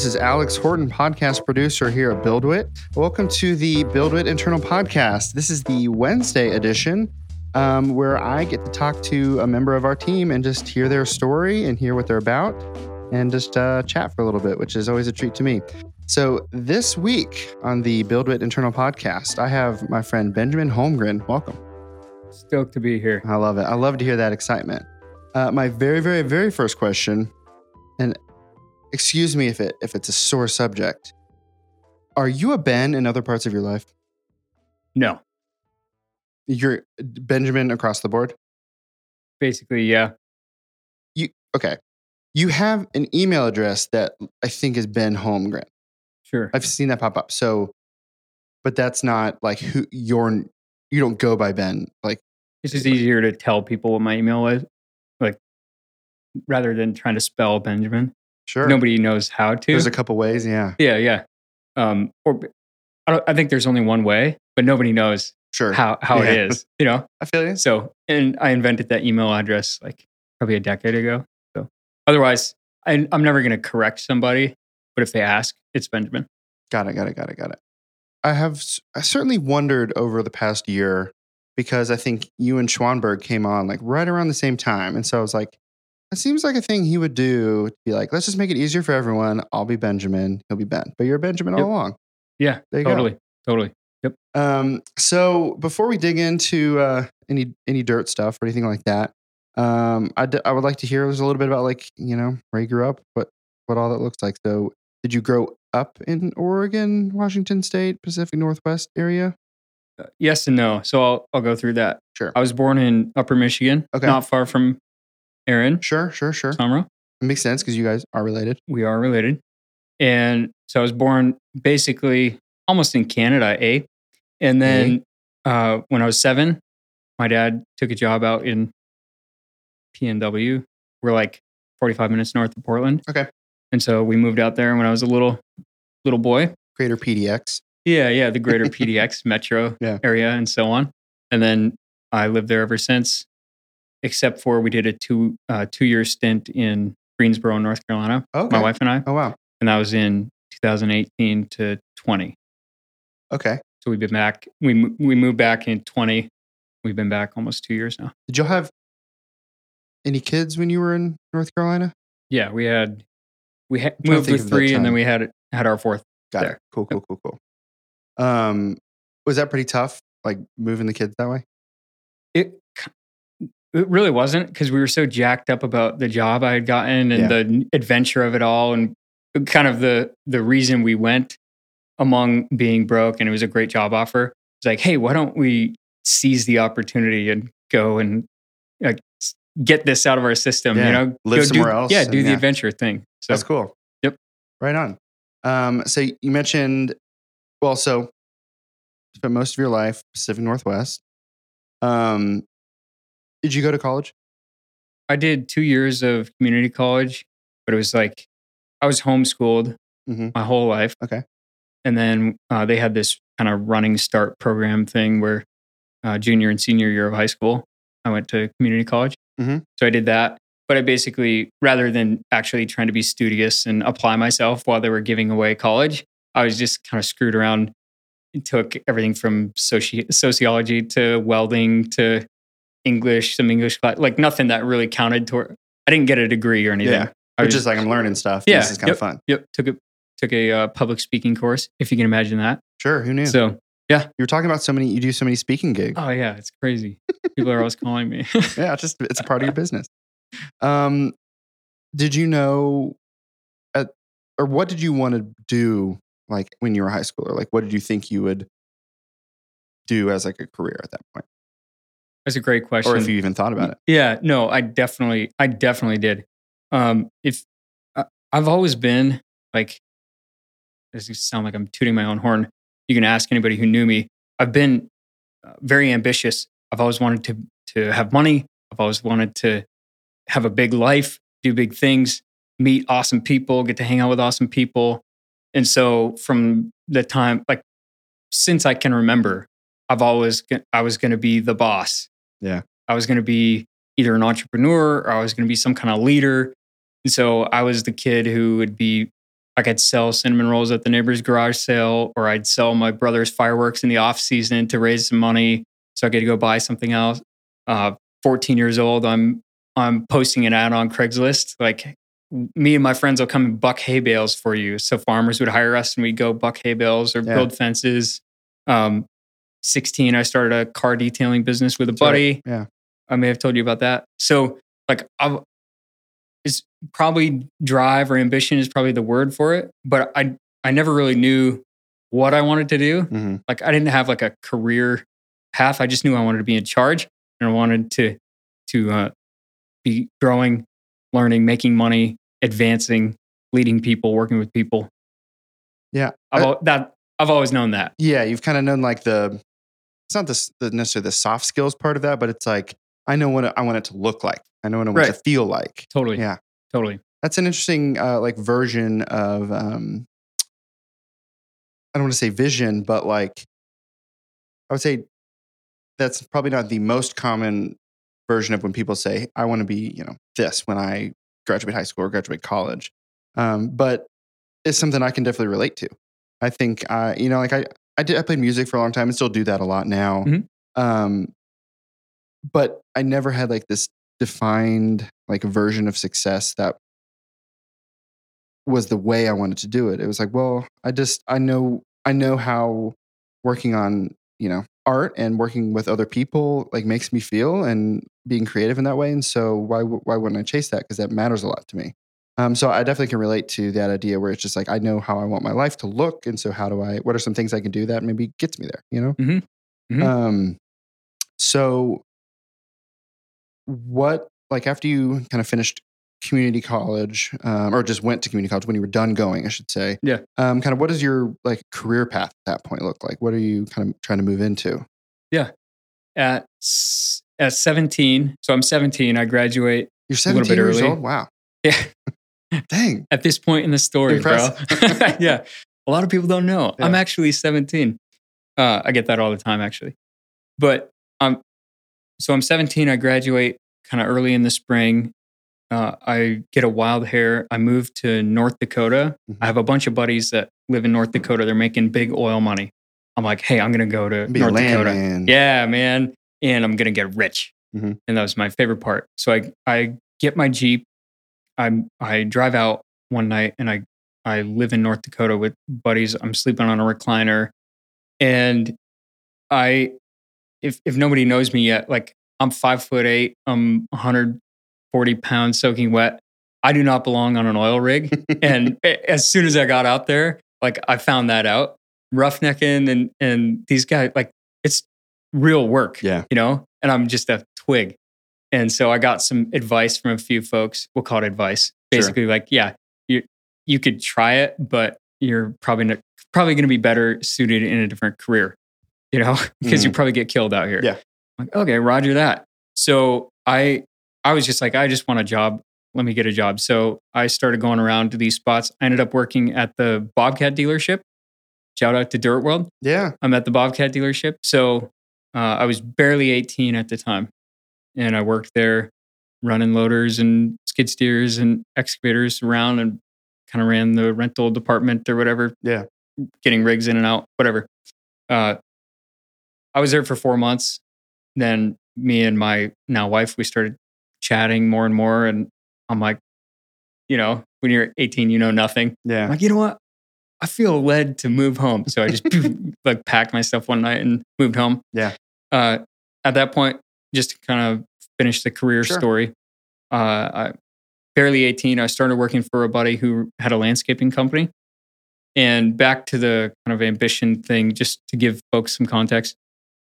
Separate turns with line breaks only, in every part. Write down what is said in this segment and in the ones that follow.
This is Alex Horton, podcast producer here at BuildWitt. Welcome to the BuildWitt Internal Podcast. This is the Wednesday edition um, where I get to talk to a member of our team and just hear their story and hear what they're about and just uh, chat for a little bit, which is always a treat to me. So, this week on the BuildWitt Internal Podcast, I have my friend Benjamin Holmgren. Welcome.
Stoked to be here.
I love it. I love to hear that excitement. Uh, my very, very, very first question, and excuse me if it if it's a sore subject. Are you a Ben in other parts of your life?
No,
You're Benjamin across the board.
basically, yeah.
You okay, you have an email address that I think is Ben Holmgren.
Sure.
I've seen that pop up. So, but that's not like who you're. You don't go by Ben. Like
It's just easier to tell people what my email is, like rather than trying to spell Benjamin.
Sure,
Nobody knows how to.
There's a couple ways. Yeah,
yeah, yeah. Um, or I, don't, I think there's only one way, but nobody knows
sure.
how how
Yeah.
it is. You know.
I feel you.
So, and I invented that email address like probably a decade ago. So, otherwise, I, I'm never going to correct somebody. But if they ask, it's Benjamin.
Got it. Got it. Got it. Got it. I have I certainly wondered over the past year because I think you and Schwanberg came on like right around the same time, and so I was like, it seems like a thing he would do. To be like, let's just make it easier for everyone. I'll be Benjamin. He'll be Ben. But you're Benjamin all along.
Yeah,
you go.
totally, totally.
Um, so before we dig into uh, any any dirt stuff or anything like that, um, I, d- I would like to hear a little bit about like you know where you grew up, what what all that looks like. So did you grow up in Oregon, Washington State, Pacific Northwest area?
Uh, yes and no. So I'll I'll go through that.
Sure.
I was born in Upper Michigan,
Okay.
not far from Aaron
Sure, sure, sure.
Somro.
It makes sense because you guys are related.
We are related, and so I was born basically almost in Canada, eh? And then uh, when I was seven, my dad took a job out in PNW. We're like 45 minutes north of Portland.
Okay.
And so we moved out there when I was a little little boy.
Greater PDX.
Yeah, yeah, the greater PDX metro
Yeah.
area and so on. And then I lived there ever since, except for we did a two uh, two year stint in Greensboro, North Carolina,
Okay.
my wife and I,
Oh wow.
and that was in 2018 to 20.
Okay.
So we've been back. We we moved back in 20. We've been back almost two years now.
Did y'all have any kids when you were in North Carolina?
Yeah, we had we ha-
trying to
moved with three, and then we had had our fourth.
Got it. Cool, cool, cool, cool. Um, was that pretty tough? Like moving the kids that way?
It it really wasn't because we were so jacked up about the job I had gotten and
Yeah.
the adventure of it all, and kind of the the reason we went among being broke and it was a great job offer. It's like, hey, why don't we seize the opportunity and go and like, get this out of our system?
Yeah.
You know,
Live
Go do-
somewhere else
Yeah, do the
yeah.
adventure thing. So
That's cool.
Yep.
Right on. Um, so you mentioned, well, so spent most of your life Pacific Northwest. Um, did you go to college?
I did two years of community college, but it was like I was homeschooled
Mhm.
my whole life.
Okay.
And then uh, they had this kind of running start program thing where uh, junior and senior year of high school, I went to community college.
Mhm.
So I did that. But I basically, rather than actually trying to be studious and apply myself while they were giving away college, I was just kind of screwed around. and took everything from soci- sociology to welding to English, some English class, like nothing that really counted toward. I didn't get a degree or anything.
Yeah.
I was
is like I'm learning stuff.
Yeah,
This is kind
yep.
of fun.
Yep, took a took a uh, public speaking course, if you can imagine that.
Sure. Who knew?
So, yeah,
you were talking about so many, you do so many speaking gigs.
oh yeah, it's crazy. People are always calling me.
yeah, it's just it's a part of your business. Um, did you know, at, or what did you want to do like when you were a high schooler? Like, what did you think you would do as like a career at that point,
That's a great question.
or if you even thought about it?
Yeah, no, I definitely, I definitely did. Um, if I- I've always been like, this is sound like I'm tooting my own horn. You can ask anybody who knew me. I've been uh, very ambitious. I've always wanted to to have money. I've always wanted to have a big life, do big things, meet awesome people, get to hang out with awesome people. And so from the time, like since I can remember, I've always I was going to be the boss.
Yeah.
I was going to be either an entrepreneur or I was going to be some kind of leader. And so I was the kid who would be, like I'd sell cinnamon rolls at the neighbor's garage sale, or I'd sell my brother's fireworks in the off season to raise some money so I could go buy something else. Uh, 14 years old, I'm I'm posting an ad on Craigslist. Like me and my friends will come and buck hay bales for you. So farmers would hire us and we'd go buck hay bales or
Yeah.
build fences. Um, 16, I started a car detailing business with a buddy.
Yeah.
I may have told you about that. So like I've is probably drive or ambition is probably the word for it. But I I never really knew what I wanted to do.
hmm
Like I didn't have like a career path. I just knew I wanted to be in charge and I wanted to to uh, be growing, learning, making money, advancing, leading people, working with people.
Yeah.
I've,
I-
that I've always known that.
Yeah, you've kind of known like the it's not the, the necessarily the soft skills part of that, but it's like I know what I want it to look like. I know what I want it to feel like.
Totally.
Yeah.
Totally.
That's an interesting uh, like version of um, I don't want to say vision, but like I would say that's probably not the most common version of when people say I want to be you know this when I graduate high school or graduate college. Um, but it's something I can definitely relate to. I think uh, you know like I I did I played music for a long time and still do that a lot now.
Mhm.
Um, but I never had like this defined like version of success that was the way I wanted to do it. It was like, well, I just I know I know how working on, you know, art and working with other people like makes me feel and being creative in that way and so why why wouldn't I chase that because that matters a lot to me. Um, so I definitely can relate to that idea where it's just like I know how I want my life to look and so how do I what are some things I can do that maybe gets me there, you know?
Mhm. Mhm.
Um so what like after you kind of finished community college um, or just went to community college when you were done going i should say
Yeah.
um, kind of what does your like career path at that point look like what are you kind of trying to move into
yeah At at 17, so I'm 17. I graduate.
you're a
little
17
bit
years
early.
old wow
Yeah.
dang
at this point in the story, bro. Yeah. A lot of people don't know. I'm actually 17. Uh, I get that all the time, actually. But um, so I'm 17. I graduate kind of early in the spring. Uh, I get a wild hair. I move to North Dakota.
Mhm.
I have a bunch of buddies that live in North Dakota. They're making big oil money. I'm like, hey, I'm going to go to
be
North Dakota.
landman
Yeah, man. And I'm gonna get rich.
Mhm.
And that was my favorite part. So I I get my Jeep. I I drive out one night and I I live in North Dakota with buddies. I'm sleeping on a recliner. And I if if nobody knows me yet, like I'm five foot eight, I'm 140 pounds soaking wet. I do not belong on an oil rig. and as soon as I got out there, like I found that out. Roughnecking and and these guys, like it's real work,
yeah
you know? And I'm just a twig. And so I got some advice from a few folks. We'll call it advice.
Sure.
Basically, like, yeah, you you could try it, but you're probably not, probably going to be better suited in a different career, you know, because you probably get killed out here.
Yeah.
I'm like, okay, Roger that. So I I was just like, I just want a job. Let me get a job. So I started going around to these spots. I ended up working at the Bobcat dealership. Shout out to Dirt World.
yeah
I'm at the Bobcat dealership. So uh, I was barely 18 at the time. And I worked there running loaders and skid steers and excavators around and kind of ran the rental department or whatever.
Yeah.
Getting rigs in and out, whatever. Uh, I was there for four months. Then me and my now wife, we started chatting more and more. And I'm like, you know, when you're 18, you know nothing. I'm
yeah
like, you know what? I feel led to move home. So I just like packed my stuff one night and moved home.
Yeah.
Uh, at that point, just to kind of finish the career
Sure.
story, uh, I, barely 18, I started working for a buddy who had a landscaping company. And back to the kind of ambition thing, just to give folks some context,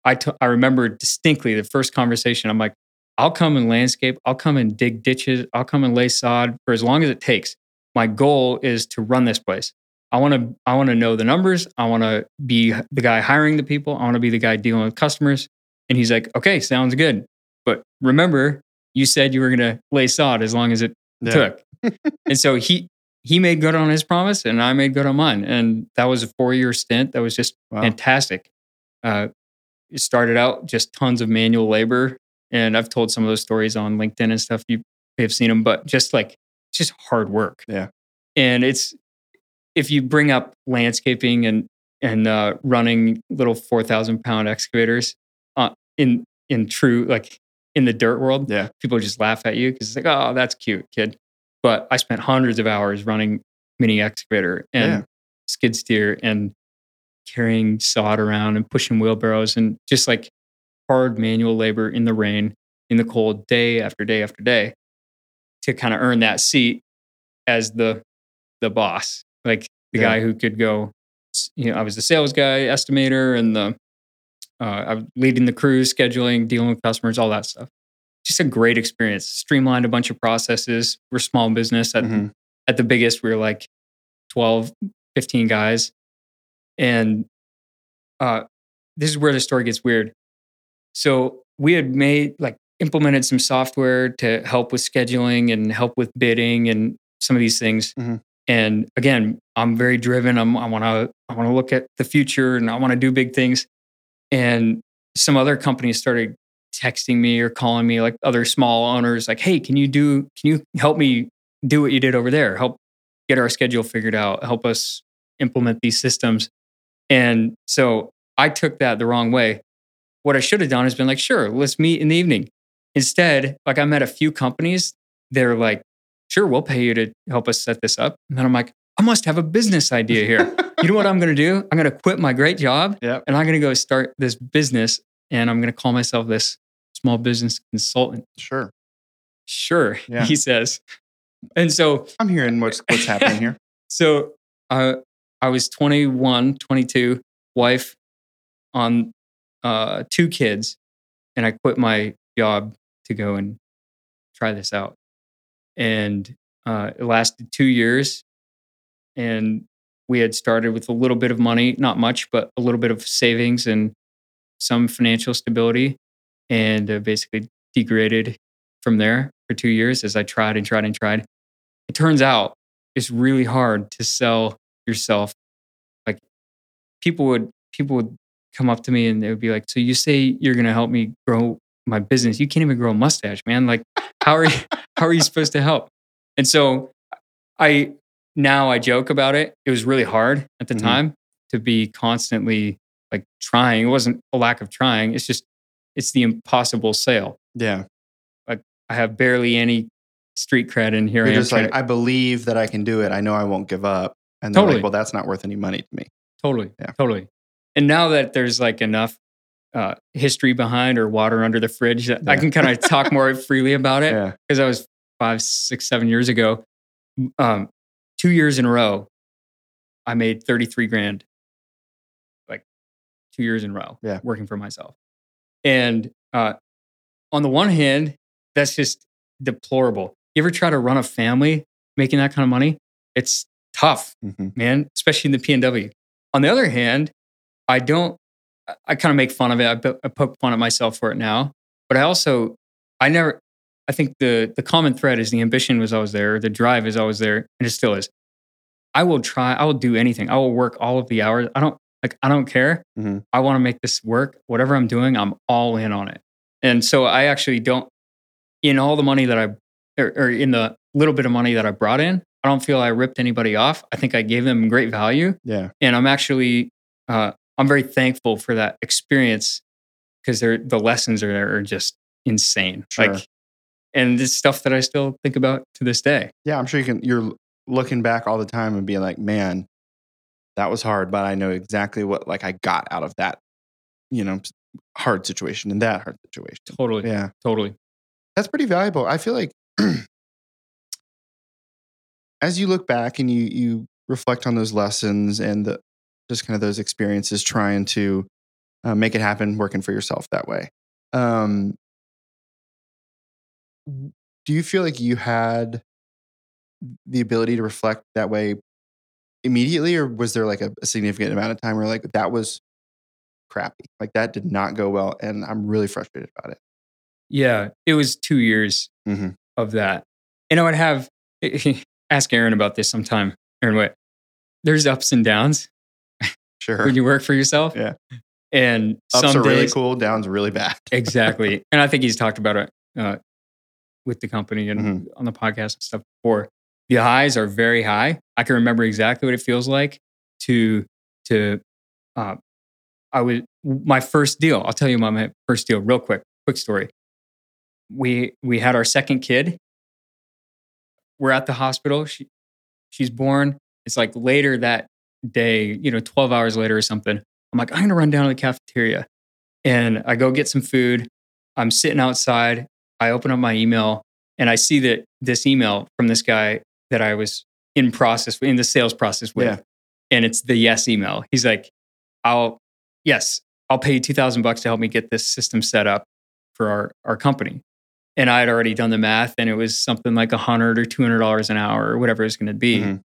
I t- I remember distinctly the first conversation. I'm like, I'll come and landscape, I'll come and dig ditches, I'll come and lay sod for as long as it takes. My goal is to run this place. I want to I want to know the numbers. I want to be the guy hiring the people. I want to be the guy dealing with customers. And he's like, "Okay, sounds good. But remember, you said you were going to lay sod as long as it
yeah
took." and so he he made good on his promise and I made good on mine. And that was a 4-year stint. That was just
wow.
fantastic. Uh, it started out just tons of manual labor, and I've told some of those stories on LinkedIn and stuff. You may have seen them, but just like it's just hard work.
Yeah.
and it's if you bring up landscaping and and uh, running little four thousand pound excavators uh, in in true like in the dirt world,
Yeah.
people just laugh at you because it's like, oh, that's cute, kid. But I spent hundreds of hours running mini excavator and
Yeah.
skid steer and carrying sod around and pushing wheelbarrows and just like hard manual labor in the rain, in the cold, day after day after day, to kind of earn that seat as the the boss, like the
Yeah.
guy who could go. You know, I was the sales guy, estimator, and the uh, I was leading the crews, scheduling, dealing with customers, all that stuff. Just a great experience. Streamlined a bunch of processes. We're small business. At,
Mhm.
at the biggest, we were like 12, 15 guys. And uh, this is where the story gets weird. So we had made, like, implemented some software to help with scheduling and help with bidding and some of these things.
Mhm.
And again, I'm very driven. I'm, I want to I want to look at the future and I want to do big things and some other companies started texting me or calling me like other small owners like hey can you do can you help me do what you did over there? Help get our schedule figured out. Help us implement these systems. And so i took that the wrong way. What i should have done is been like sure let's meet in the evening. Instead like i met a few companies they're like sure we'll pay you to help us set this up. And then i'm like i must have a business idea here you know what i'm going to do i'm going to quit my great job
Yep.
and I'm going to go start this business and I'm going to call myself this small business consultant.
Sure.
Sure,
Yeah.
he says. And so,
I'm hearing what's what's happening here.
so uh, I was 21, 22, wife on uh, two kids, and I quit my job to go and try this out. And uh, it lasted two years. And we had started with a little bit of money, not much, but a little bit of savings and some financial stability, and uh, basically degraded from there for two years as I tried and tried and tried. It turns out it's really hard to sell yourself. Like people would people would come up to me and they would be like, "So you say you're going to help me grow my business? You can't even grow a mustache, man. Like how are you how are you supposed to help?" And so I now I joke about it. It was really hard at the
Mhm.
time to be constantly like trying. It wasn't a lack of trying. It's just it's the impossible sale.
Yeah.
Like I have barely any street cred, and here
You're
I am.
just like,
to-
I believe that I can do it. I know I won't give up. And
Totally.
like, well, that's not worth any money to me.
Totally.
Yeah.
Totally. And now that there's like enough uh, history behind or water under the fridge, that I can kind of talk more freely about it
Yeah.
because I was five, six, seven years ago. Um, two years in a row, I made 33 grand, like two years in a row,
Yeah.
working for myself. And uh, on the one hand, that's just deplorable. You ever try to run a family making that kind of money? It's tough
Mhm.
man, especially in the PNW. On the other hand, I don't, I- I kind of make fun of it. I, I poke fun at myself for it now, but I also, I never, I think the the common thread is the ambition was always there, the drive is always there, and it still is. I will try, I will do anything. I will work all of the hours. I don't like, I don't care.
Mhm.
I want to make this work. Whatever I'm doing, I'm all in on it. And so I actually don't, in all the money that I, or, or in the little bit of money that I brought in, I don't feel I ripped anybody off. I think I gave them great value
Yeah.
and I'm actually uh, I'm very thankful for that experience because they're the lessons are, are just insane.
Sure.
Like, and it's stuff that I still think about to this day.
Yeah. I'm sure you can, you're looking back all the time and being like, man, that was hard, but I know exactly what like I got out of that, you know, hard situation and that hard situation.
Totally,
Yeah.
totally.
That's pretty valuable. I feel like as you look back and you you reflect on those lessons and the just kind of those experiences trying to uh, make it happen working for yourself that way. Um, do you feel like you had the ability to reflect that way immediately, or was there like a, a significant amount of time where like that was crappy, like that did not go well, and I'm really frustrated about it?
Yeah, it was two years
Mhm.
of that, and I would have ask Aaron about this sometime. Aaron, what? There's ups and downs
Sure.
when you work for yourself.
Yeah.
and
Ups
some
are really
days-
cool, downs really bad.
exactly. And I think he's talked about it uh, with the company and
Mhm.
on the podcast and stuff before. the highs are very high. I can remember exactly what it feels like to to uh, I was my first deal. I'll tell you my first deal real quick. Quick story. We we had our second kid. We're at the hospital. She she's born. It's like later that day, you know, 12 hours later or something. I'm like, I'm gonna run down to the cafeteria. And I go get some food. I'm sitting outside. I open up my email and I see that this email from this guy that I was in process in the sales process with.
Yeah.
And it's the yes email. He's like, I'll yes, I'll pay you two thousand bucks to help me get this system set up for our our company. And I had already done the math, and it was something like a hundred or two hundred dollars an hour or whatever it's going to be.
Mhm.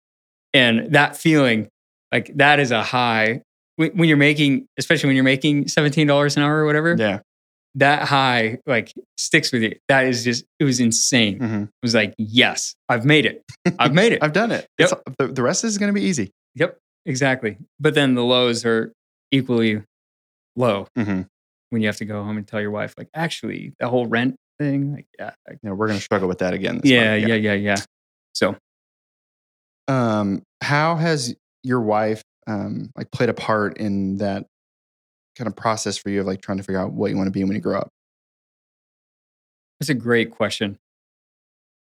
And that feeling, like that, is a high when, when you're making, especially when you're making seventeen dollars an hour or whatever.
Yeah.
That high like sticks with you. That is just it was insane.
Mhm.
It was like, yes, I've made it. I've made it.
I've done it.
Yep.
The, the rest is going to be easy.
Yep, exactly. But then the lows are equally low
Mhm.
when you have to go home and tell your wife, like, actually, the whole rent thing, like, yeah,
You know, we're going to struggle with that again. This
yeah,
month.
yeah, yeah, yeah. So
Um, how has your wife um, like played a part in that kind of process for you of like trying to figure out what you want to be when you grow up?
that's a great question.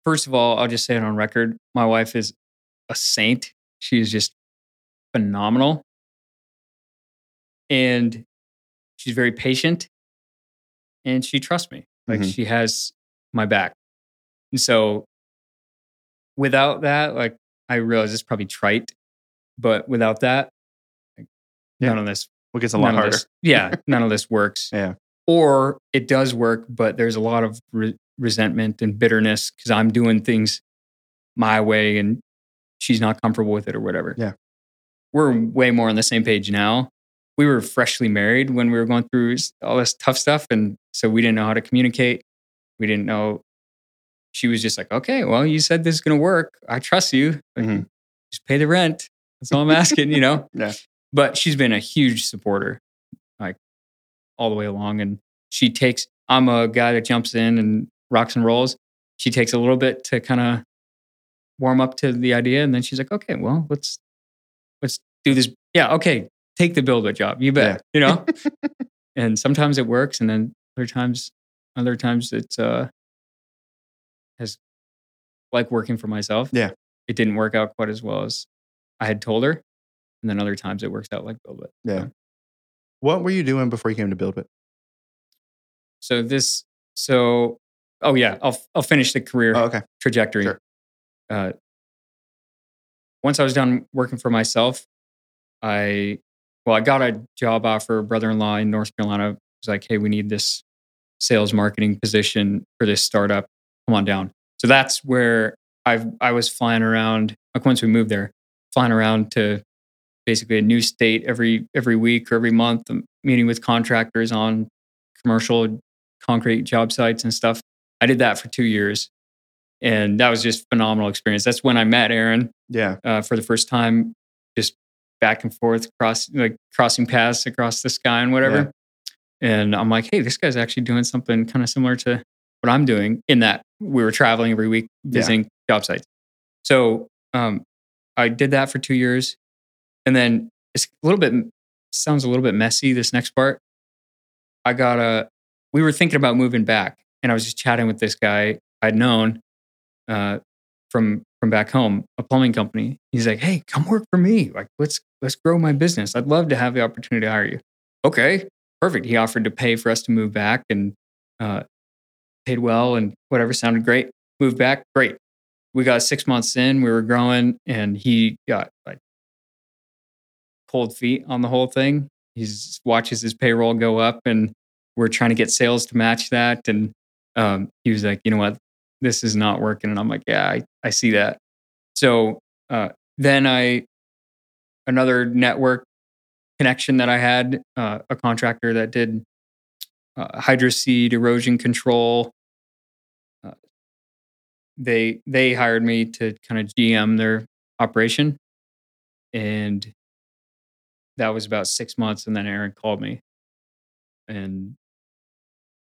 First of all, I'll just say it on record. My wife is a saint. She is just phenomenal. And she's very patient and she trusts me. Like
Mhm.
she has my back. And so without that, like I realize it's probably trite, but without that, like,
Yeah.
none of this
What gets a lot
none
harder?
this- yeah, none of this works.
Yeah.
Or it does work, but there's a lot of re- resentment and bitterness because I'm doing things my way and she's not comfortable with it or whatever.
Yeah.
We're way more on the same page now. We were freshly married when we were going through all this tough stuff. And so we didn't know how to communicate. We didn't know. She was just like, okay, well, you said this is going to work. I trust you.
Mhm.
Just pay the rent. That's all I'm asking, you know?
Yeah.
But she's been a huge supporter, like all the way along. And she takes, I'm a guy that jumps in and rocks and rolls. She takes a little bit to kind of warm up to the idea. And then she's like, okay, well, let's, let's do this. Yeah. Okay. Take the BuildWitt job. You bet, you know? and sometimes it works. And then other times, other times it's, uh, has like working for myself.
Yeah.
It didn't work out quite as well as I had told her. And then other times it works out like BuildWitt.
Yeah. What were you doing before you came to BuildWitt?
So this, so, oh yeah, I'll, I'll finish the career
Oh, okay.
trajectory.
Sure.
Uh, once I was done working for myself, I, well, I got a job offer. Brother-in-law in North Carolina was like, "Hey, we need this sales marketing position for this startup. Come on down." So that's where I I was flying around. Like once we moved there, flying around to basically a new state every every week or every month, um, meeting with contractors on commercial concrete job sites and stuff. I did that for two years, and that was just phenomenal experience. That's when I met Aaron
Yeah.
uh, for the first time, just back and forth, cross like crossing paths across the sky and whatever. And I'm like, hey, this guy's actually doing something kind of similar to what I'm doing. In that we were traveling every week visiting job sites. So um, I did that for two years, and then it's a little bit sounds a little bit messy. This next part, I got a. We were thinking about moving back, and I was just chatting with this guy I'd known uh, from from back home, a plumbing company. He's like, "Hey, come work for me. Like, let's let's grow my business. I'd love to have the opportunity to hire you." Okay, perfect. He offered to pay for us to move back and uh, paid well and whatever. Sounded great. Moved back, great. We got six months in. We were growing, and he got like cold feet on the whole thing. He watches his payroll go up, and we're trying to get sales to match that. And um, he was like, "You know what? This is not working." And I'm like, "Yeah, I, I see that." So uh, then I another network connection that I had, uh, a contractor that did uh, hydroseed erosion control. Uh, they they hired me to kind of GM their operation, and that was about six months. And then Aaron called me, and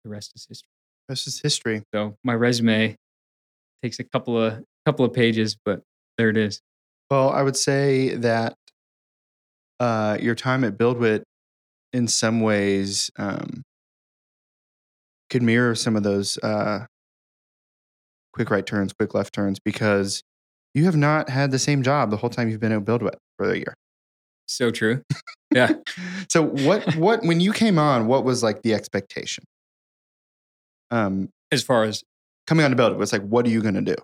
the rest is history.
This is history.
So my resume takes a couple of couple of pages, but There it is.
Well, I would say that uh, your time at BuildWitt, in some ways, um, could mirror some of those uh, quick right turns, quick left turns, because you have not had the same job the whole time you've been at BuildWitt for a year.
So true. Yeah.
so what what when you came on, what was like the expectation? Um,
as far as
coming on to BuildWitt was like, what are you going to do?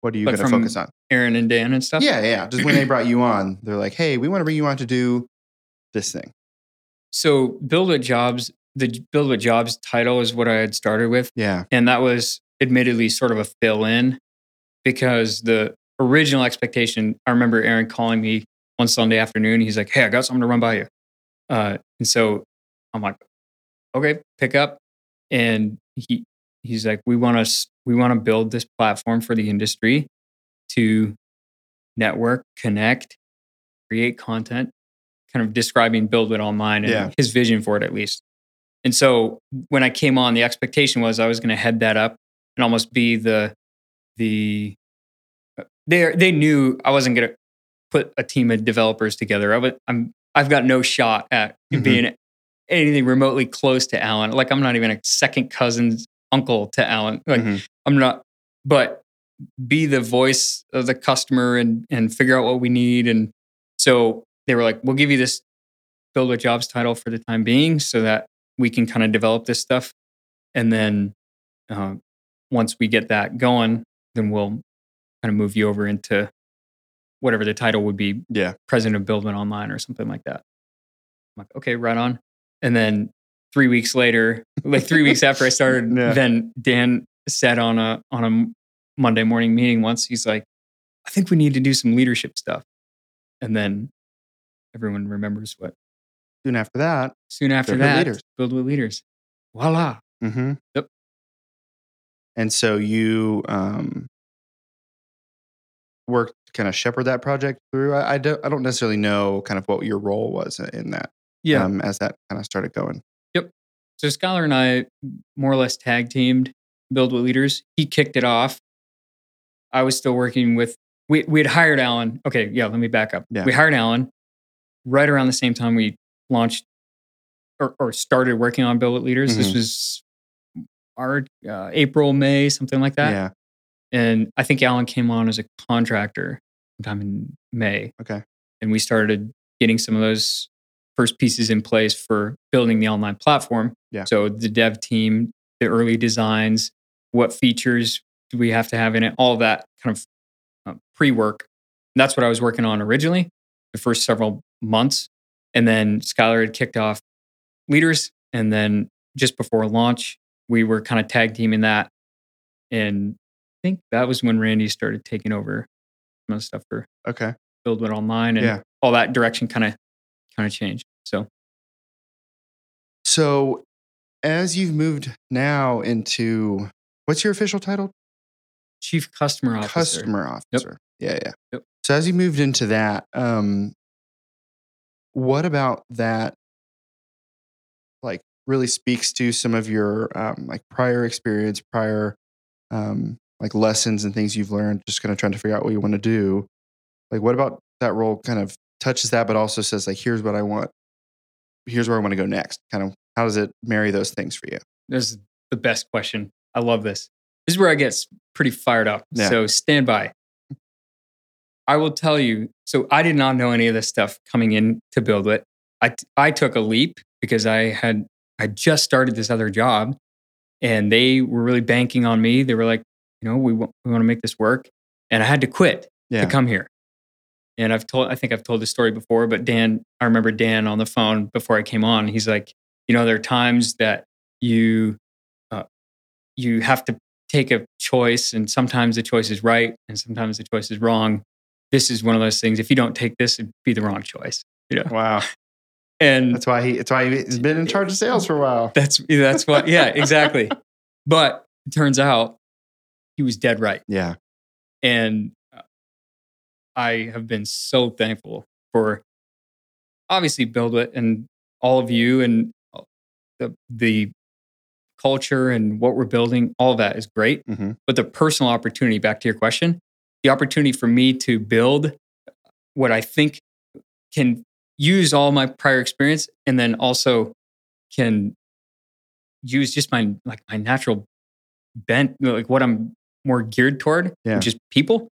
What are you
Like
going to focus on?
Aaron and Dan and stuff.
Yeah, yeah. Just when they brought you on, they're like, hey, we want to bring you on to do this thing.
So build a jobs, the build a jobs title is what I had started with.
Yeah.
And that was admittedly sort of a fill in because the original expectation, I remember Aaron calling me one Sunday afternoon. He's like, Hey, I got something to run by you. Uh, and so I'm like, okay, pick up. And he, he's like, we want to, we want to build this platform for the industry to network, connect, create content, kind of describing BuildWitt Online and
Yeah.
his vision for it at least. And so when I came on, the expectation was I was going to head that up and almost be the the they they knew I wasn't going to put a team of developers together. I was, I'm I've got no shot at
Mhm.
being anything remotely close to Alan. Like I'm not even a second cousin's uncle to Alan. Like
Mhm.
I'm not, but be the voice of the customer and and figure out what we need. And so they were like, we'll give you this build a jobs title for the time being so that we can kind of develop this stuff. And then uh, once we get that going, then we'll kind of move you over into whatever the title would be
Yeah.
president of Buildman Online or something like that. I'm like, okay, right on. And then three weeks later, like three weeks after I started,
Yeah.
then Dan said on a on a Monday morning meeting once, he's like, I think we need to do some leadership stuff. And then everyone remembers what
Soon after that.
soon after that,
leaders.
BuildWitt leaders. Voila.
Mm-hmm.
Yep.
And so you um, worked kind of shepherd that project through. I, I don't. I don't necessarily know kind of what your role was in that.
Yeah.
Um, as that kind of started going. Yep.
So Skylar and I more or less tag teamed BuildWitt Leaders. He kicked it off. I was still working with we we had hired Alan. Okay, yeah, let me back up.
Yeah.
We hired Alan right around the same time we launched or, or started working on BuildWitt Leaders. This
Mhm.
was our uh, April, May, something like that.
Yeah.
And I think Alan came on as a contractor sometime in May
Okay.
and we started getting some of those first pieces in place for building the online platform.
Yeah.
So the dev team, the early designs, what features do we have to have in it, all that kind of uh, pre-work. That's what I was working on originally, the first several months, and then Skylar had kicked off leaders, and then just before launch, we were kind of tag teaming that, and I think that was when Randy started taking over of stuff for
Okay.
BuildWitt online and
Yeah.
all that direction kind of kind of changed. So
So, as you've moved now into what's your official title?
chief customer officer.
Customer officer. Yeah, yeah.
Yep.
So as you moved into that, um, what about that? Like, really speaks to some of your um, like prior experience, prior um, like lessons and things you've learned. Just kind of trying to figure out what you want to do. Like, what about that role? Kind of touches that, but also says like, here's what I want. Here's where I want to go next. Kind of how does it marry those things for you?
This is the best question. I love this. This is where I get pretty fired up.
Yeah.
So stand by. I will tell you. So I did not know any of this stuff coming in to BuildWitt. I t- I took a leap because I had I just started this other job, and they were really banking on me. They were like, you know, we wa- we want to make this work, and I had to quit.
Yeah.
to come here. And I've told, I think I've told this story before, but Dan, I remember Dan on the phone before I came on. He's like, you know, there are times that you, uh, you have to take a choice, and sometimes the choice is right, and sometimes the choice is wrong. This is one of those things. If you don't take this, it'd be the wrong choice. You know,
Wow.
and
That's why he. That's why he's been in charge of sales for a while.
that's that's what. Yeah, exactly. but it turns out he was dead right.
Yeah.
and uh, I have been so thankful for obviously BuildWitt and all of you and uh, the the culture and what we're building. All of that is great,
hmm
but the personal opportunity. Back to your question, the opportunity for me to build what I think can use all my prior experience and then also can use just my like my natural bent like what I'm more geared toward
Yeah.
which is people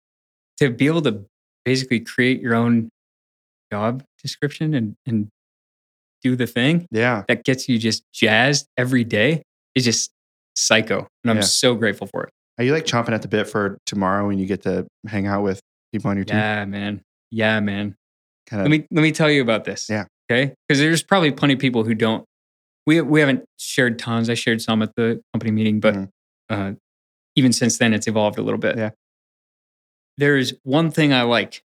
to be able to basically create your own job description and and do the thing
Yeah.
that gets you just jazzed every day is just psycho and I'm
Yeah.
so grateful for it
Are you like chomping at the bit for tomorrow when you get to hang out with people on your team?
yeah man yeah man
Kind
let me let me tell you about this.
Yeah.
Okay. Because there's probably plenty of people who don't. We we haven't shared tons. I shared some at the company meeting, but
Mhm.
uh, even since then, it's evolved a little bit.
Yeah.
There's one thing I like: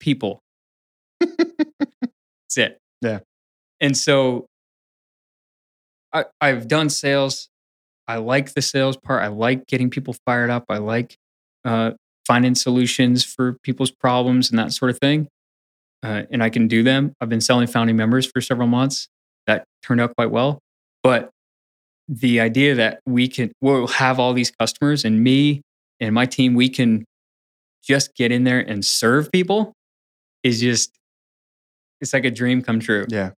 people. That's it.
Yeah.
And so, I I've done sales. I like the sales part. I like getting people fired up. I like uh, finding solutions for people's problems and that sort of thing uh, and I can do them. I've been selling founding members for several months. That turned out quite well. But the idea that we can, we'll have all these customers and me and my team, we can just get in there and serve people is just, it's like a dream come true
Yeah.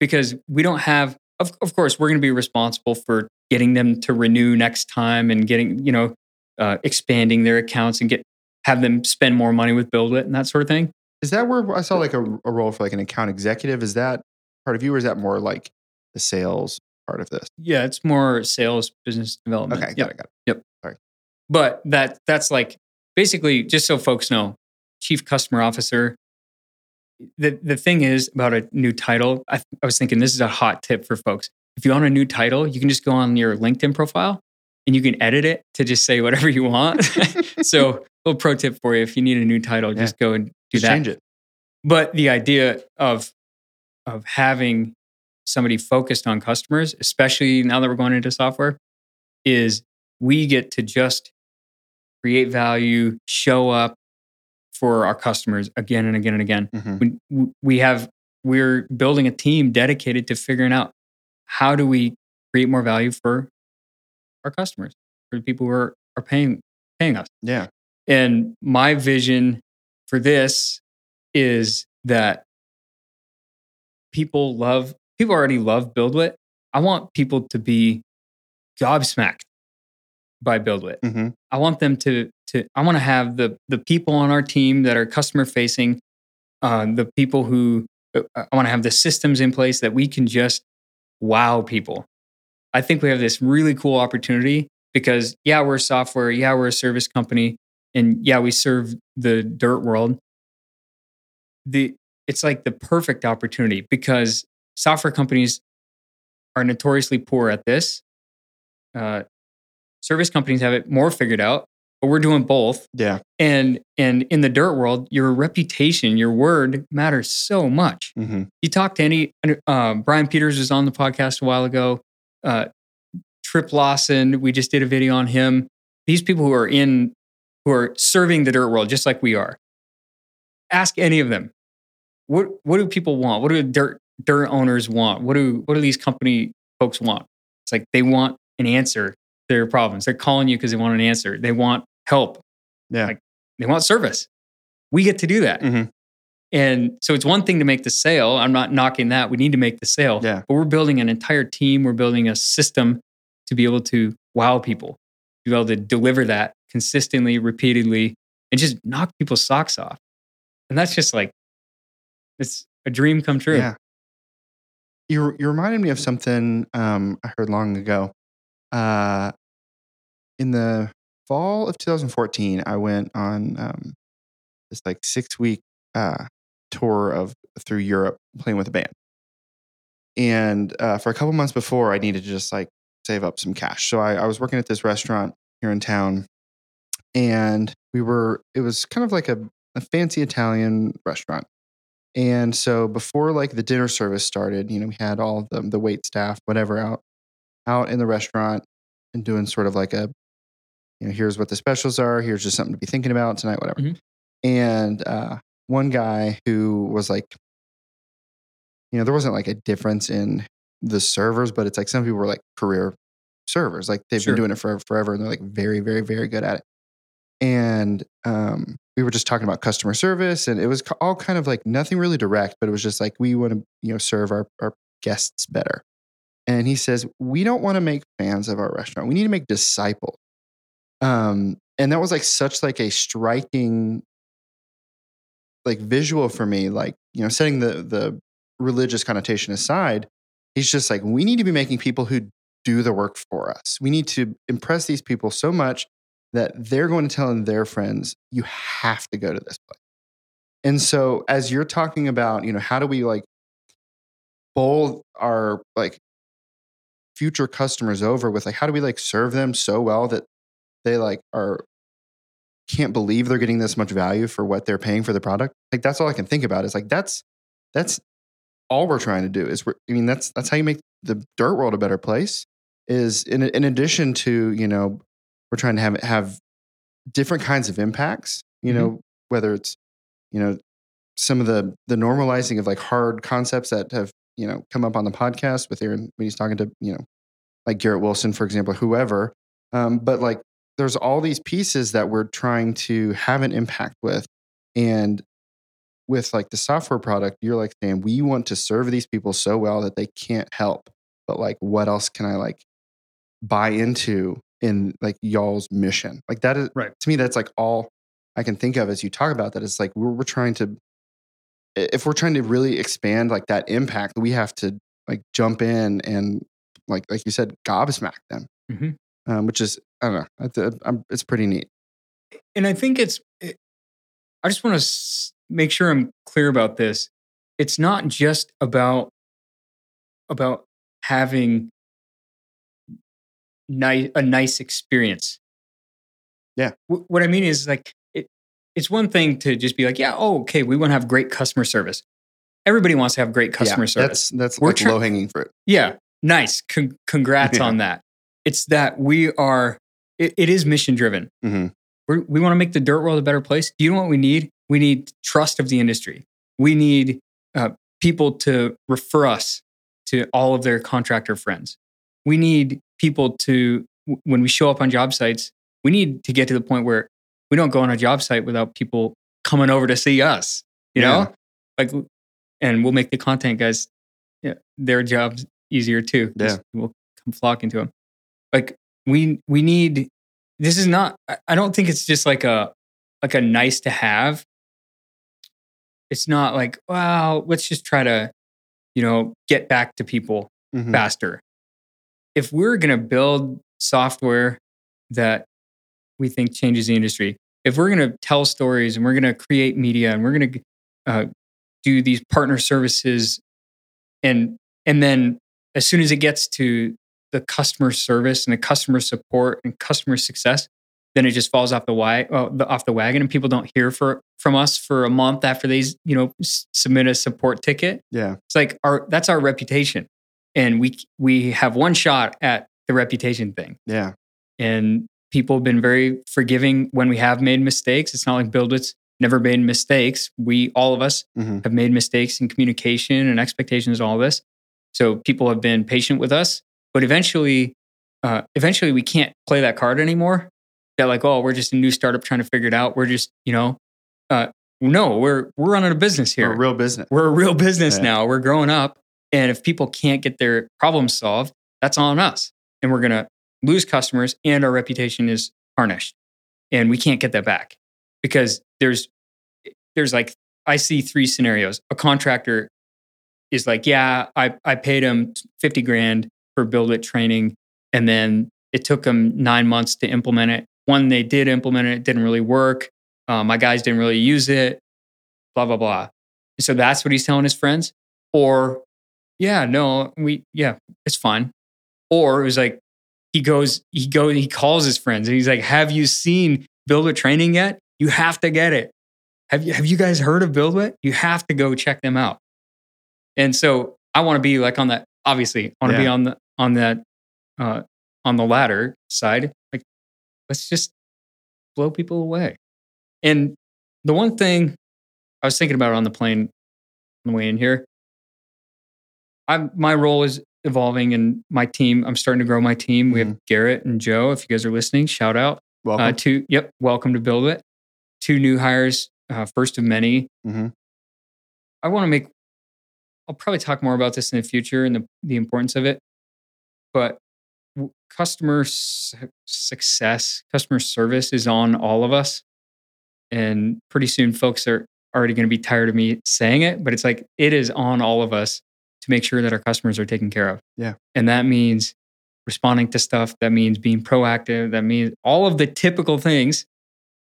because we don't have, of, of course, we're going to be responsible for getting them to renew next time and getting, you know, uh, expanding their accounts and get, have them spend more money with BuildWitt and that sort of thing.
Is that where I saw like a, a role for like an account executive? Is that part of you or is that more like the sales part of this?
Yeah, it's more sales business development.
Okay.
Yep.
Got it. Got it.
But that that's like basically just so folks know, chief customer officer. The the thing is about a new title. I, I was thinking this is a hot tip for folks. If you want a new title, you can just go on your LinkedIn profile and you can edit it to just say whatever you want. so, little pro tip for you: if you need a new title, just go and do
Just
that.
change it.
but the idea of of having somebody focused on customers especially now that we're going into software is we get to just create value show up for our customers again and again and again
Mhm.
we, we have we're building a team dedicated to figuring out how do we create more value for our customers for the people who are, are paying paying us
Yeah.
and my vision for this is that people love, people already love BuildWitt. I want people to be gobsmacked by BuildWitt.
hmm
I want them to, to I want to have the, the people on our team that are customer facing, uh, the people who, uh, I want to have the systems in place that we can just wow people. I think we have this really cool opportunity because, yeah, we're software, yeah, we're a service company, and yeah, we serve the dirt world. The it's like the perfect opportunity because software companies are notoriously poor at this. Uh, service companies have it more figured out, but we're doing both.
Yeah.
And and in the dirt world, your reputation, your word matters so much
hmm
you talk to any uh, Brian Peters was on the podcast a while ago. Uh, Trip Lawson, we just did a video on him. These people who are in, who are serving the dirt world, just like we are. Ask any of them. What what do people want? What do dirt dirt owners want? What do what do these company folks want? It's like they want an answer to their problems. They're calling you because they want an answer. They want help.
Yeah.
Like, they want service. We get to do that.
Mhm.
And so it's one thing to make the sale. I'm not knocking that. We need to make the sale.
Yeah.
But we're building an entire team. We're building a system to be able to wow people, to be able to deliver that consistently, repeatedly, and just knock people's socks off. And that's just like, it's a dream come true.
Yeah. You you reminded me of something um, I heard long ago. Uh, in the fall of 2014, I went on um, this like six week uh, tour of through Europe playing with a band. And uh, for a couple months before, I needed to just like save up some cash. So I, I was working at this restaurant here in town, and we were. It was kind of like a, a fancy Italian restaurant. And so before like the dinner service started, you know, we had all the the wait staff, whatever, out out in the restaurant and doing sort of like a, you know, here's what the specials are. Here's just something to be thinking about tonight, whatever.
Mhm.
And uh, one guy who was like, you know, there wasn't like a difference in the servers, but it's like some people were like career servers, like they've
Sure.
been doing it for forever, and they're like very, very, very good at it. and um, we were just talking about customer service, and it was all kind of like nothing really direct, but it was just like we want to you know serve our our guests better. And he says we don't want to make fans of our restaurant. We need to make disciples. Um, and that was like such like a striking like visual for me. Like you know, setting the the religious connotation aside, he's just like we need to be making people who do the work for us. We need to impress these people so much that they're going to tell their friends, you have to go to this place. And so as you're talking about, you know, how do we like bowl our like future customers over with like how do we like serve them so well that they like are can't believe they're getting this much value for what they're paying for the product like that's all i can think about is like that's that's all we're trying to do is we're, i mean that's that's how you make the dirt world a better place is in, in addition to you know we're trying to have have different kinds of impacts you know whether it's you know some of the the normalizing of like hard concepts that have you know come up on the podcast with aaron when he's talking to you know like garrett wilson for example whoever. Um, but like there's all these pieces that we're trying to have an impact with. And with like the software product you're like saying we want to serve these people so well that they can't help but like what else can i like buy into in like y'all's mission like that is
Right.
to me that's like all i can think of as you talk about that it's like we're, we're trying to if we're trying to really expand like that impact we have to like jump in and like like you said gobsmack them
Mhm.
um, which is i don't know it's, it's pretty neat
and I think it's. It, I just want to s- make sure I'm clear about this. It's not just about about having nice a nice experience.
Yeah.
Wh- what I mean is like it. It's one thing to just be like, yeah, oh, okay, we want to have great customer service. Everybody wants to have great customer
yeah,
service.
that's that's
We're
like
try-
low hanging fruit
Yeah, nice. Con- congrats
Yeah.
on that. It's that we are. It, it is mission driven.
hmm
We're, we want to make the dirt world a better place. Do you know what we need? We need trust of the industry. We need uh, people to refer us to all of their contractor friends. We need people to, when we show up on job sites, we need to get to the point where we don't go on a job site without people coming over to see us, you
Yeah.
know? Like, and we'll make the content guys, yeah, their jobs easier too.
Yeah.
We'll come flocking to them. Like, we, we need, this is not, I- don't think it's just like a, like a nice to have. It's not like, wow, let's just try to, you know, get back to people
Mhm.
faster. If we're going to build software that we think changes the industry, if we're going to tell stories and we're going to create media and we're going to uh, do these partner services, and and then as soon as it gets to the customer service and the customer support and customer success, then it just falls off the, the off the wagon, and people don't hear for from us for a month after they you know s- submit a support ticket.
yeah
It's like our that's our reputation, and we we have one shot at the reputation thing.
yeah
And people have been very forgiving when we have made mistakes. It's not like BuildWitt's never made mistakes. We all of us
hmm
have made mistakes in communication and expectations and all this. So people have been patient with us, but eventually, uh, eventually we can't play that card anymore. That like, oh, we're just a new startup trying to figure it out. We're just, you know, uh, no, we're we're running a business here
Or real business
we're a real business
Yeah.
now. We're growing up. And if people can't get their problems solved, that's on us. And we're going to lose customers and our reputation is tarnished. And we can't get that back because there's, there's like, I see three scenarios. A contractor is like, yeah, I, I paid him 50 grand for BuildWitt training. And then it took them nine months to implement it. One, they did implement it, it didn't really work. Uh, my guys didn't really use it, blah, blah, blah. So that's what he's telling his friends. Or, yeah, no, we, yeah, it's fine. Or it was like, he goes, he goes, he calls his friends and he's like, have you seen BuildWitt training yet? You have to get it. Have you, have you guys heard of BuildWitt? You have to go check them out. And so I want to be like on that, obviously, I want to be on the, on that, uh, on the latter side. Like, let's just blow people away. And the one thing I was thinking about on the plane on the way in here, I'm my role is evolving and my team, I'm starting to grow my team. We have Garrett and Joe. If you guys are listening, shout out.
Welcome.
Uh, two, yep, welcome to BuildWitt. Two new hires, uh, first of many.
hmm
I want to make, I'll probably talk more about this in the future and the, the importance of it. But customer su- success, customer service is on all of us. And pretty soon, folks are already going to be tired of me saying it, but it's like it is on all of us to make sure that our customers are taken care of.
Yeah.
And that means responding to stuff. That means being proactive. That means all of the typical things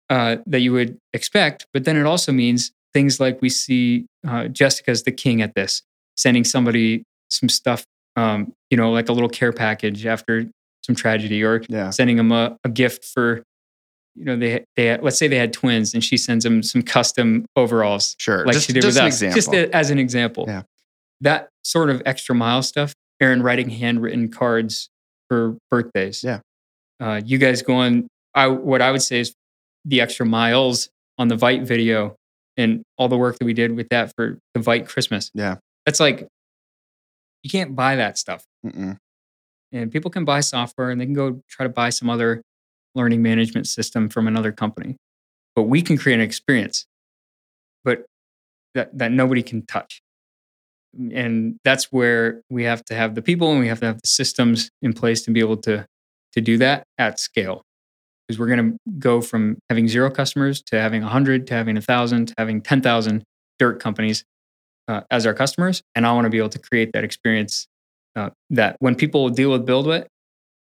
uh, that you would expect. But then it also means things like we see uh, Jessica's the king at this, sending somebody some stuff, um, you know, like a little care package after some tragedy, or
Yeah.
sending them a, a gift for, you know, they they let's say they had twins, and she sends them some custom overalls,
Sure.
like
just,
she did
just
with us,
example.
just as an example.
Yeah.
That sort of extra mile stuff. Aaron writing handwritten cards for birthdays.
Yeah.
Uh, you guys going? I what I would say is the extra miles on the Vite video and all the work that we did with that for the Vite Christmas.
Yeah.
That's like you can't buy that stuff.
Mm-mm.
And people can buy software and they can go try to buy some other learning management system from another company. But we can create an experience, but that, that nobody can touch. And that's where we have to have the people and we have to have the systems in place to be able to, to do that at scale. Because we're going to go from having zero customers to having 100 to having 1,000 to having 10,000 dirt companies uh, as our customers. And I want to be able to create that experience uh, that when people deal with BuildWitt,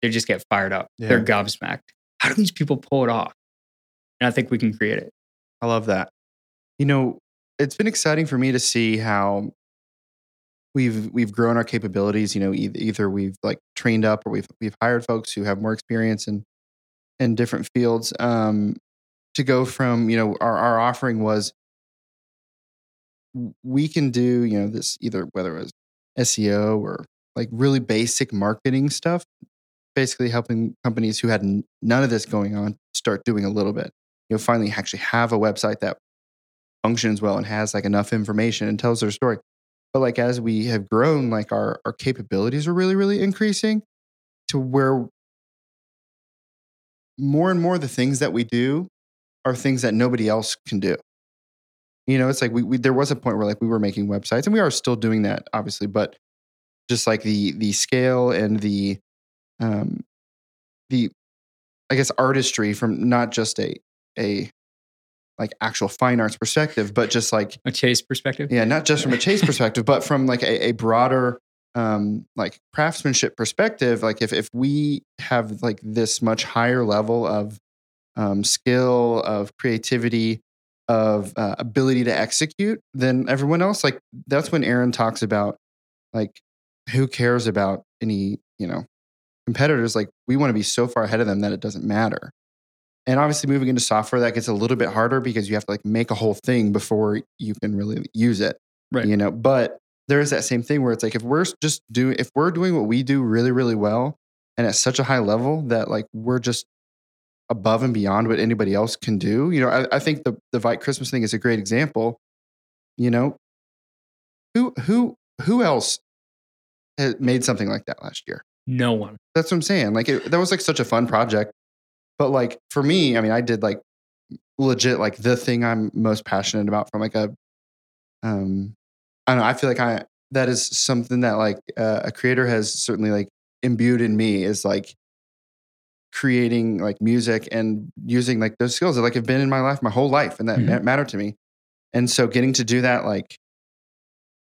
they just get fired up. They're gobsmacked. How do these people pull it off? And I think we can create it.
I love that. You know, it's been exciting for me to see how we've we've grown our capabilities. You know, either, either we've like trained up or we've we've hired folks who have more experience in in different fields. Um, to go from you know our our offering was we can do you know this either whether it was SEO or like really basic marketing stuff, basically helping companies who had n- none of this going on start doing a little bit. You know, finally actually have a website that functions well and has like enough information and tells their story. But like as we have grown, like our our capabilities are really really increasing to where more and more the things that we do are things that nobody else can do. You know, it's like we, we there was a point where like we were making websites and we are still doing that obviously, but just like the the scale and the um the I guess artistry from not just a a like actual fine arts perspective, but just like
A chase perspective.
yeah, not just from a chase perspective, but from like a, a broader um like craftsmanship perspective. Like if if we have like this much higher level of um skill, of creativity, of uh, ability to execute than everyone else, like that's when Aaron talks about like who cares about any, you know, competitors like we want to be so far ahead of them that it doesn't matter. And obviously moving into software that gets a little bit harder because you have to like make a whole thing before you can really use it.
Right.
You know, but there is that same thing where it's like if we're just doing if we're doing what we do really, really well and at such a high level that like we're just above and beyond what anybody else can do. You know, I, I think the the Vite Christmas thing is a great example. You know, who who who else made something like that last year?
No one.
That's what I'm saying. Like it, that was like such a fun project. But like for me, I mean, I did like legit like the thing I'm most passionate about from like a um I don't know, I feel like I that is something that like uh, a creator has certainly like imbued in me is like creating like music and using like those skills that like have been in my life my whole life and that
Mhm.
matter to me. And so getting to do that like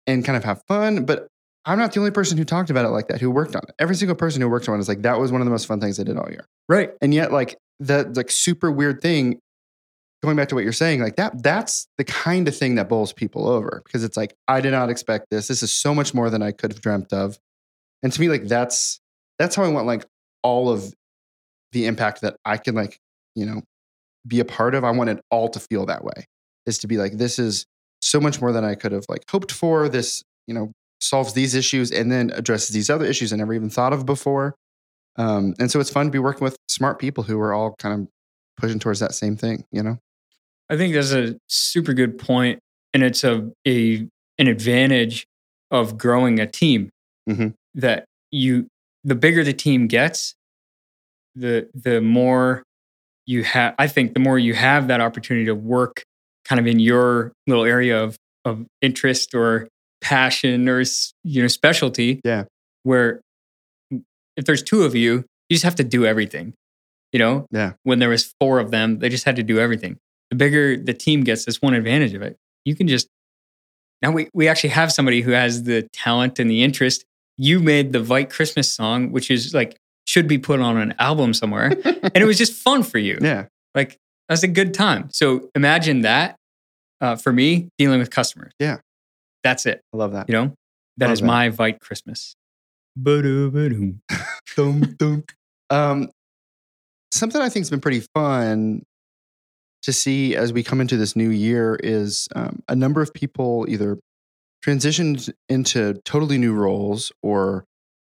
and kind of have fun, but I'm not the only person who talked about it like that, who worked on it. Every single person who worked on it is like, that was one of the most fun things I did all year.
Right.
And yet, like that like super weird thing, going back to what you're saying, like that, that's the kind of thing that bowls people over because it's like, I did not expect this. This is so much more than I could have dreamt of. And to me, like that's that's how I want like all of the impact that I can like, you know, be a part of. I want it all to feel that way. Is to be like, this is so much more than I could have like hoped for. This, you know, solves these issues and then addresses these other issues I never even thought of before. Um, and so it's fun to be working with smart people who are all kind of pushing towards that same thing, you know?
I think that's a super good point, and it's a, a an advantage of growing a team.
Mhm.
That you, the bigger the team gets, the the more you have, I think the more you have that opportunity to work kind of in your little area of, of interest or passion or, you know, specialty.
Yeah.
Where if there's two of you, you just have to do everything. You know,
Yeah.
when there was four of them, they just had to do everything. The bigger the team gets, that's one advantage of it. You can just now we we actually have somebody who has the talent and the interest. You made the Vite Christmas song, which is like should be put on an album somewhere, and it was just fun for you.
Yeah.
Like that's a good time. So imagine that uh, for me dealing with customers.
Yeah.
That's it.
I love that.
You know, that
Love
is
that.
my Vite Christmas. Ba-do-ba-doo.
Dum, dum. Um, something I think has been pretty fun to see as we come into this new year is um, a number of people either transitioned into totally new roles or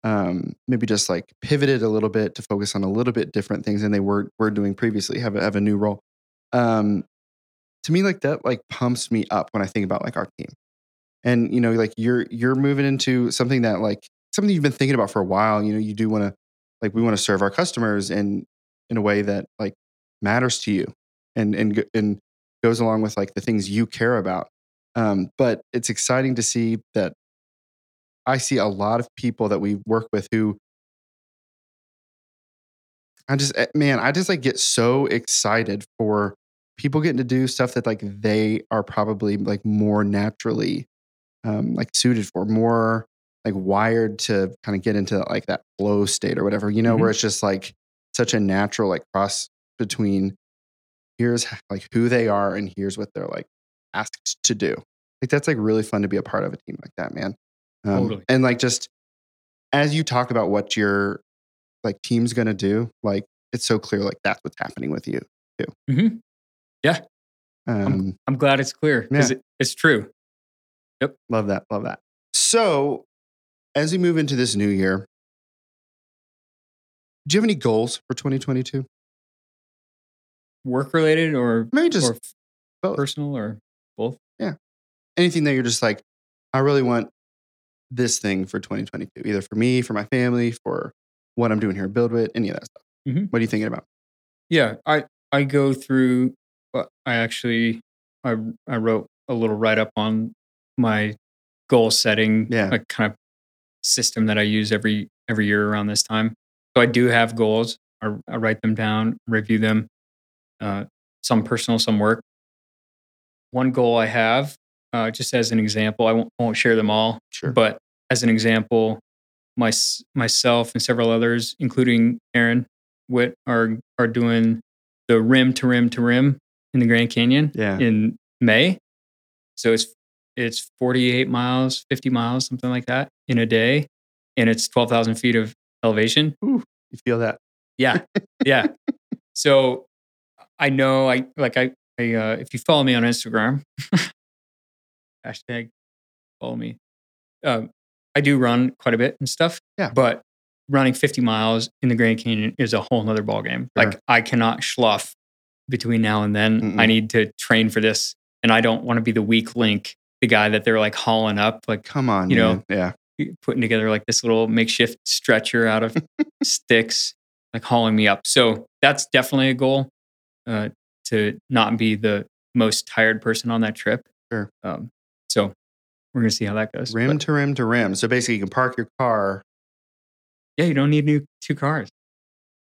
um, maybe just like pivoted a little bit to focus on a little bit different things than they were were doing previously. Have a, have a new role. Um, to me, like that, like pumps me up when I think about like our team. And you know, like you're you're moving into something that like something you've been thinking about for a while. You know, you do want to like we want to serve our customers in in a way that like matters to you and and and goes along with like the things you care about. Um, but it's exciting to see that I see a lot of people that we work with who I just eh, man, I just like get so excited for people getting to do stuff that like they are probably like more naturally um like suited for, more like wired to kind of get into like that flow state or whatever, you know, where it's just like such a natural like cross between here's like who they are and here's what they're like asked to do. Like that's like really fun to be a part of a team like that, man. Um,
Totally.
And like just as you talk about what your like team's gonna do, like it's so clear like that's what's happening with you too.
Mhm. Yeah.
Um,
I'm glad it's clear because
Yeah.
it, it's true.
Love that, love that. So as we move into this new year, do you have any goals for 2022?
Work related or
Maybe just
or
both.
personal or both. Yeah.
Anything that you're just like, I really want this thing for 2022, either for me, for my family, for what I'm doing here at BuildWitt, any of that stuff.
Mhm.
What are you thinking about?
Yeah, I I go through. well, I actually I I wrote a little write up on my goal setting,
Yeah.
like kind of system that I use every every year around this time. So I do have goals. I, I write them down, review them. Uh, some personal, some work. One goal I have, uh, just as an example, I won't, won't share them all,
Sure.
but as an example, my myself and several others, including Aaron Witt, are are doing the rim to rim to rim in the Grand Canyon
Yeah.
in May. So it's it's 48 miles, 50 miles, something like that in a day, and it's 12,000 feet of elevation.
You feel that?
Yeah, yeah. so I know I like I, I uh, if you follow me on Instagram, hashtag follow me. Um, I do run quite a bit and stuff.
Yeah.
But running 50 miles in the Grand Canyon is a whole nother ballgame.
Sure.
Like I cannot schluff between now and then.
Mm-mm.
I need to train for this, and I don't want to be the weak link, the guy that they're like hauling up, like
Come on,
You know,
man. yeah.
putting together like this little makeshift stretcher out of sticks, like hauling me up. So that's definitely a goal uh, to not be the most tired person on that trip.
Sure.
Um, so we're gonna see how that goes.
Rim
But,
to rim to rim. So basically, you can park your car.
yeah, you don't need new two cars.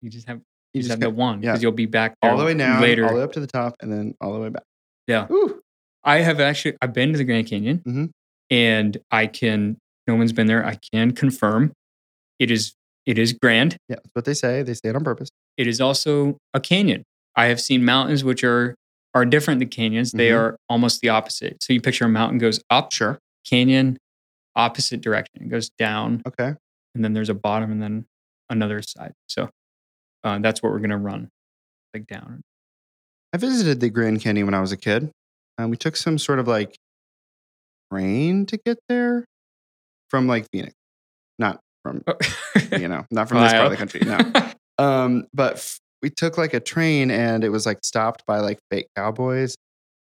You just have you, just have
go
the one
yeah.
because you'll be back
all the way down,
later.
all the way up to the top, and then all the way back.
Yeah.
Ooh.
I have actually I've been to the Grand Canyon
Mhm.
and I can no one's been there. I can confirm it is it is grand.
Yeah, that's what they say. They say it on purpose.
It is also a canyon. I have seen mountains which are are different than canyons. They
Mhm.
are almost the opposite. So you picture a mountain goes up,
Sure.
canyon, opposite direction. It goes down,
Okay.
and then there's a bottom, and then another side. So uh, that's what we're gonna run, like down.
I visited the Grand Canyon when I was a kid. Um, we took some sort of like train to get there from like Phoenix, not from you know, not from this part of the country. No. Um, but f- we took like a train and it was like stopped by like fake cowboys,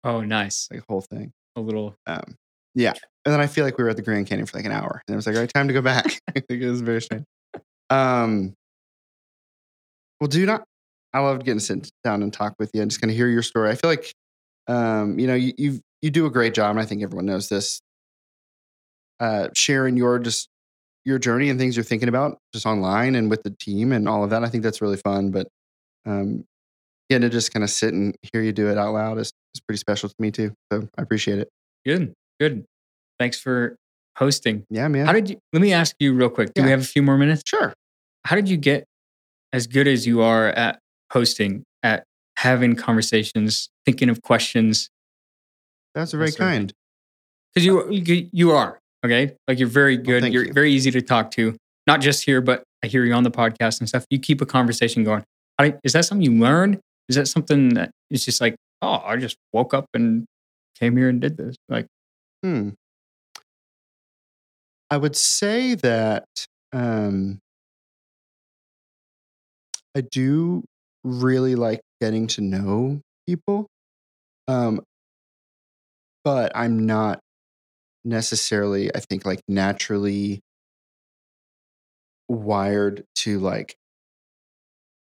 oh, nice.
like whole thing.
A little.
Um, yeah. And then I feel like we were at the Grand Canyon for like an hour. And it was like, all right, time to go back. I think it was very strange. Um, well, do not I loved getting to sit down and talk with you and just kind of hear your story. I feel like, um, you know, you you you do a great job, and I think everyone knows this. Uh, sharing your just your journey and things you're thinking about just online and with the team and all of that. I think that's really fun. But um, getting to just kind of sit and hear you do it out loud is, is pretty special to me too. So I appreciate it.
Good. Good. Thanks for hosting.
Yeah, man.
How did you? Let me ask you real quick. Do
Yeah.
we have a few more minutes?
sure.
How did you get as good as you are at hosting, at having conversations, thinking of questions?
That's very
That sort of thing.
kind.
Because you, you you are okay. Like you're very good.
thank
you're
you.
very easy to talk to. Not just here, but I hear you on the podcast and stuff. You keep a conversation going. Do- Is that something you learned? Is that something that is just like, oh, I just woke up and came here and did this? Like,
Hmm. I would say that um, I do really like getting to know people, um, but I'm not necessarily, I think, like naturally wired to like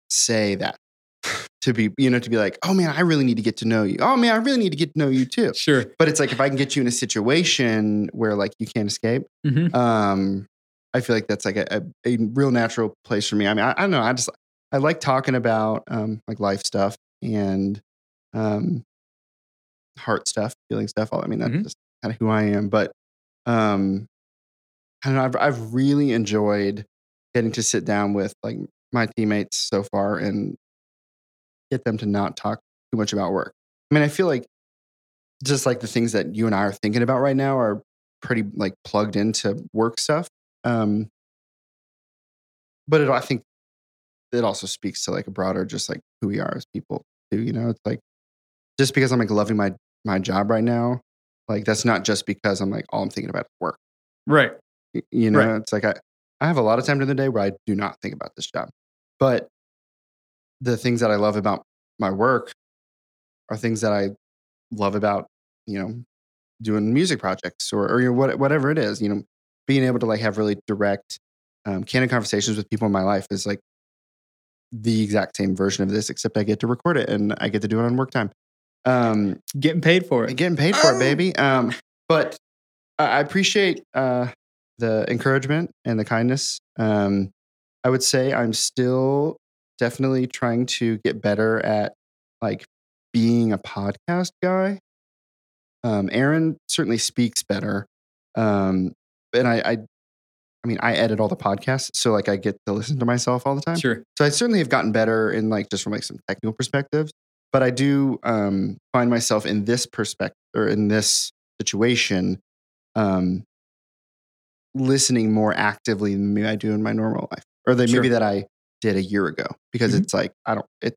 say that to be, you know, to be like, oh man, I really need to get to know you. Oh man, I really need to get to know you too.
sure.
But it's like if I can get you in a situation where like you can't escape,
hmm
um, I feel like that's like a, a, a real natural place for me. I mean, I, I don't know. I just I like talking about um, like life stuff and um, heart stuff, feeling stuff. All I mean, that's
Mhm.
just kind of who I am. But um, I don't know. I've I've really enjoyed getting to sit down with like my teammates so far and get them to not talk too much about work. I mean, I feel like just like the things that you and I are thinking about right now are pretty like plugged into work stuff. Um, but it, I think it also speaks to like a broader, just like who we are as people too. You know, it's like just because I'm like loving my my job right now, like that's not just because I'm like all I'm thinking about is work.
Right.
You know,
Right.
it's like I I have a lot of time during the day where I do not think about this job, but the things that I love about my work are things that I love about you know doing music projects or or you know, what, whatever it is. You know, being able to like have really direct, um, candid conversations with people in my life is like the exact same version of this, except I get to record it and I get to do it on work time. Um,
Getting paid for it.
getting paid for it, baby. Um, but I I appreciate uh, the encouragement and the kindness. Um, I would say I'm still definitely trying to get better at like being a podcast guy. Um, Aaron certainly speaks better, um, and I, I, I mean, I edit all the podcasts, so like I get to listen to myself all the time.
Sure.
So I certainly have gotten better in like just from like some technical perspectives, but I do um, find myself in this perspective or in this situation, um, listening more actively than maybe I do in my normal life, or that maybe that I did a year ago, because
Mhm.
it's like I don't. It's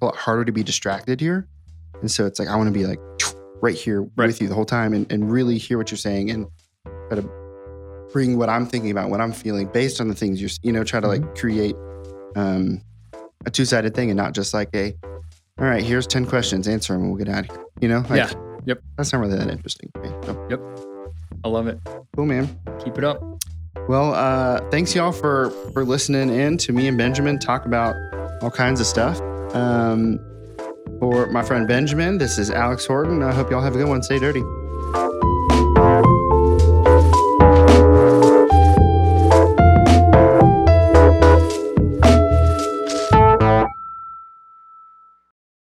a lot harder to be distracted here, and so it's like I want to be like right here
Right.
with you the whole time and, and really hear what you're saying and try to bring what I'm thinking about, what I'm feeling based on the things you're, you know, try to
Mm-hmm.
like create um, a two sided thing and not just like a, all right, here's 10 questions, answer them, and we'll get out of here. You know? Like,
Yeah. Yep.
That's not really that interesting to me. So,
I love it.
cool, man.
Keep it up.
Well, uh, thanks y'all for for listening in to me and Benjamin talk about all kinds of stuff. Um, for my friend Benjamin, this is Alex Horton. I hope y'all have a good one. Stay dirty.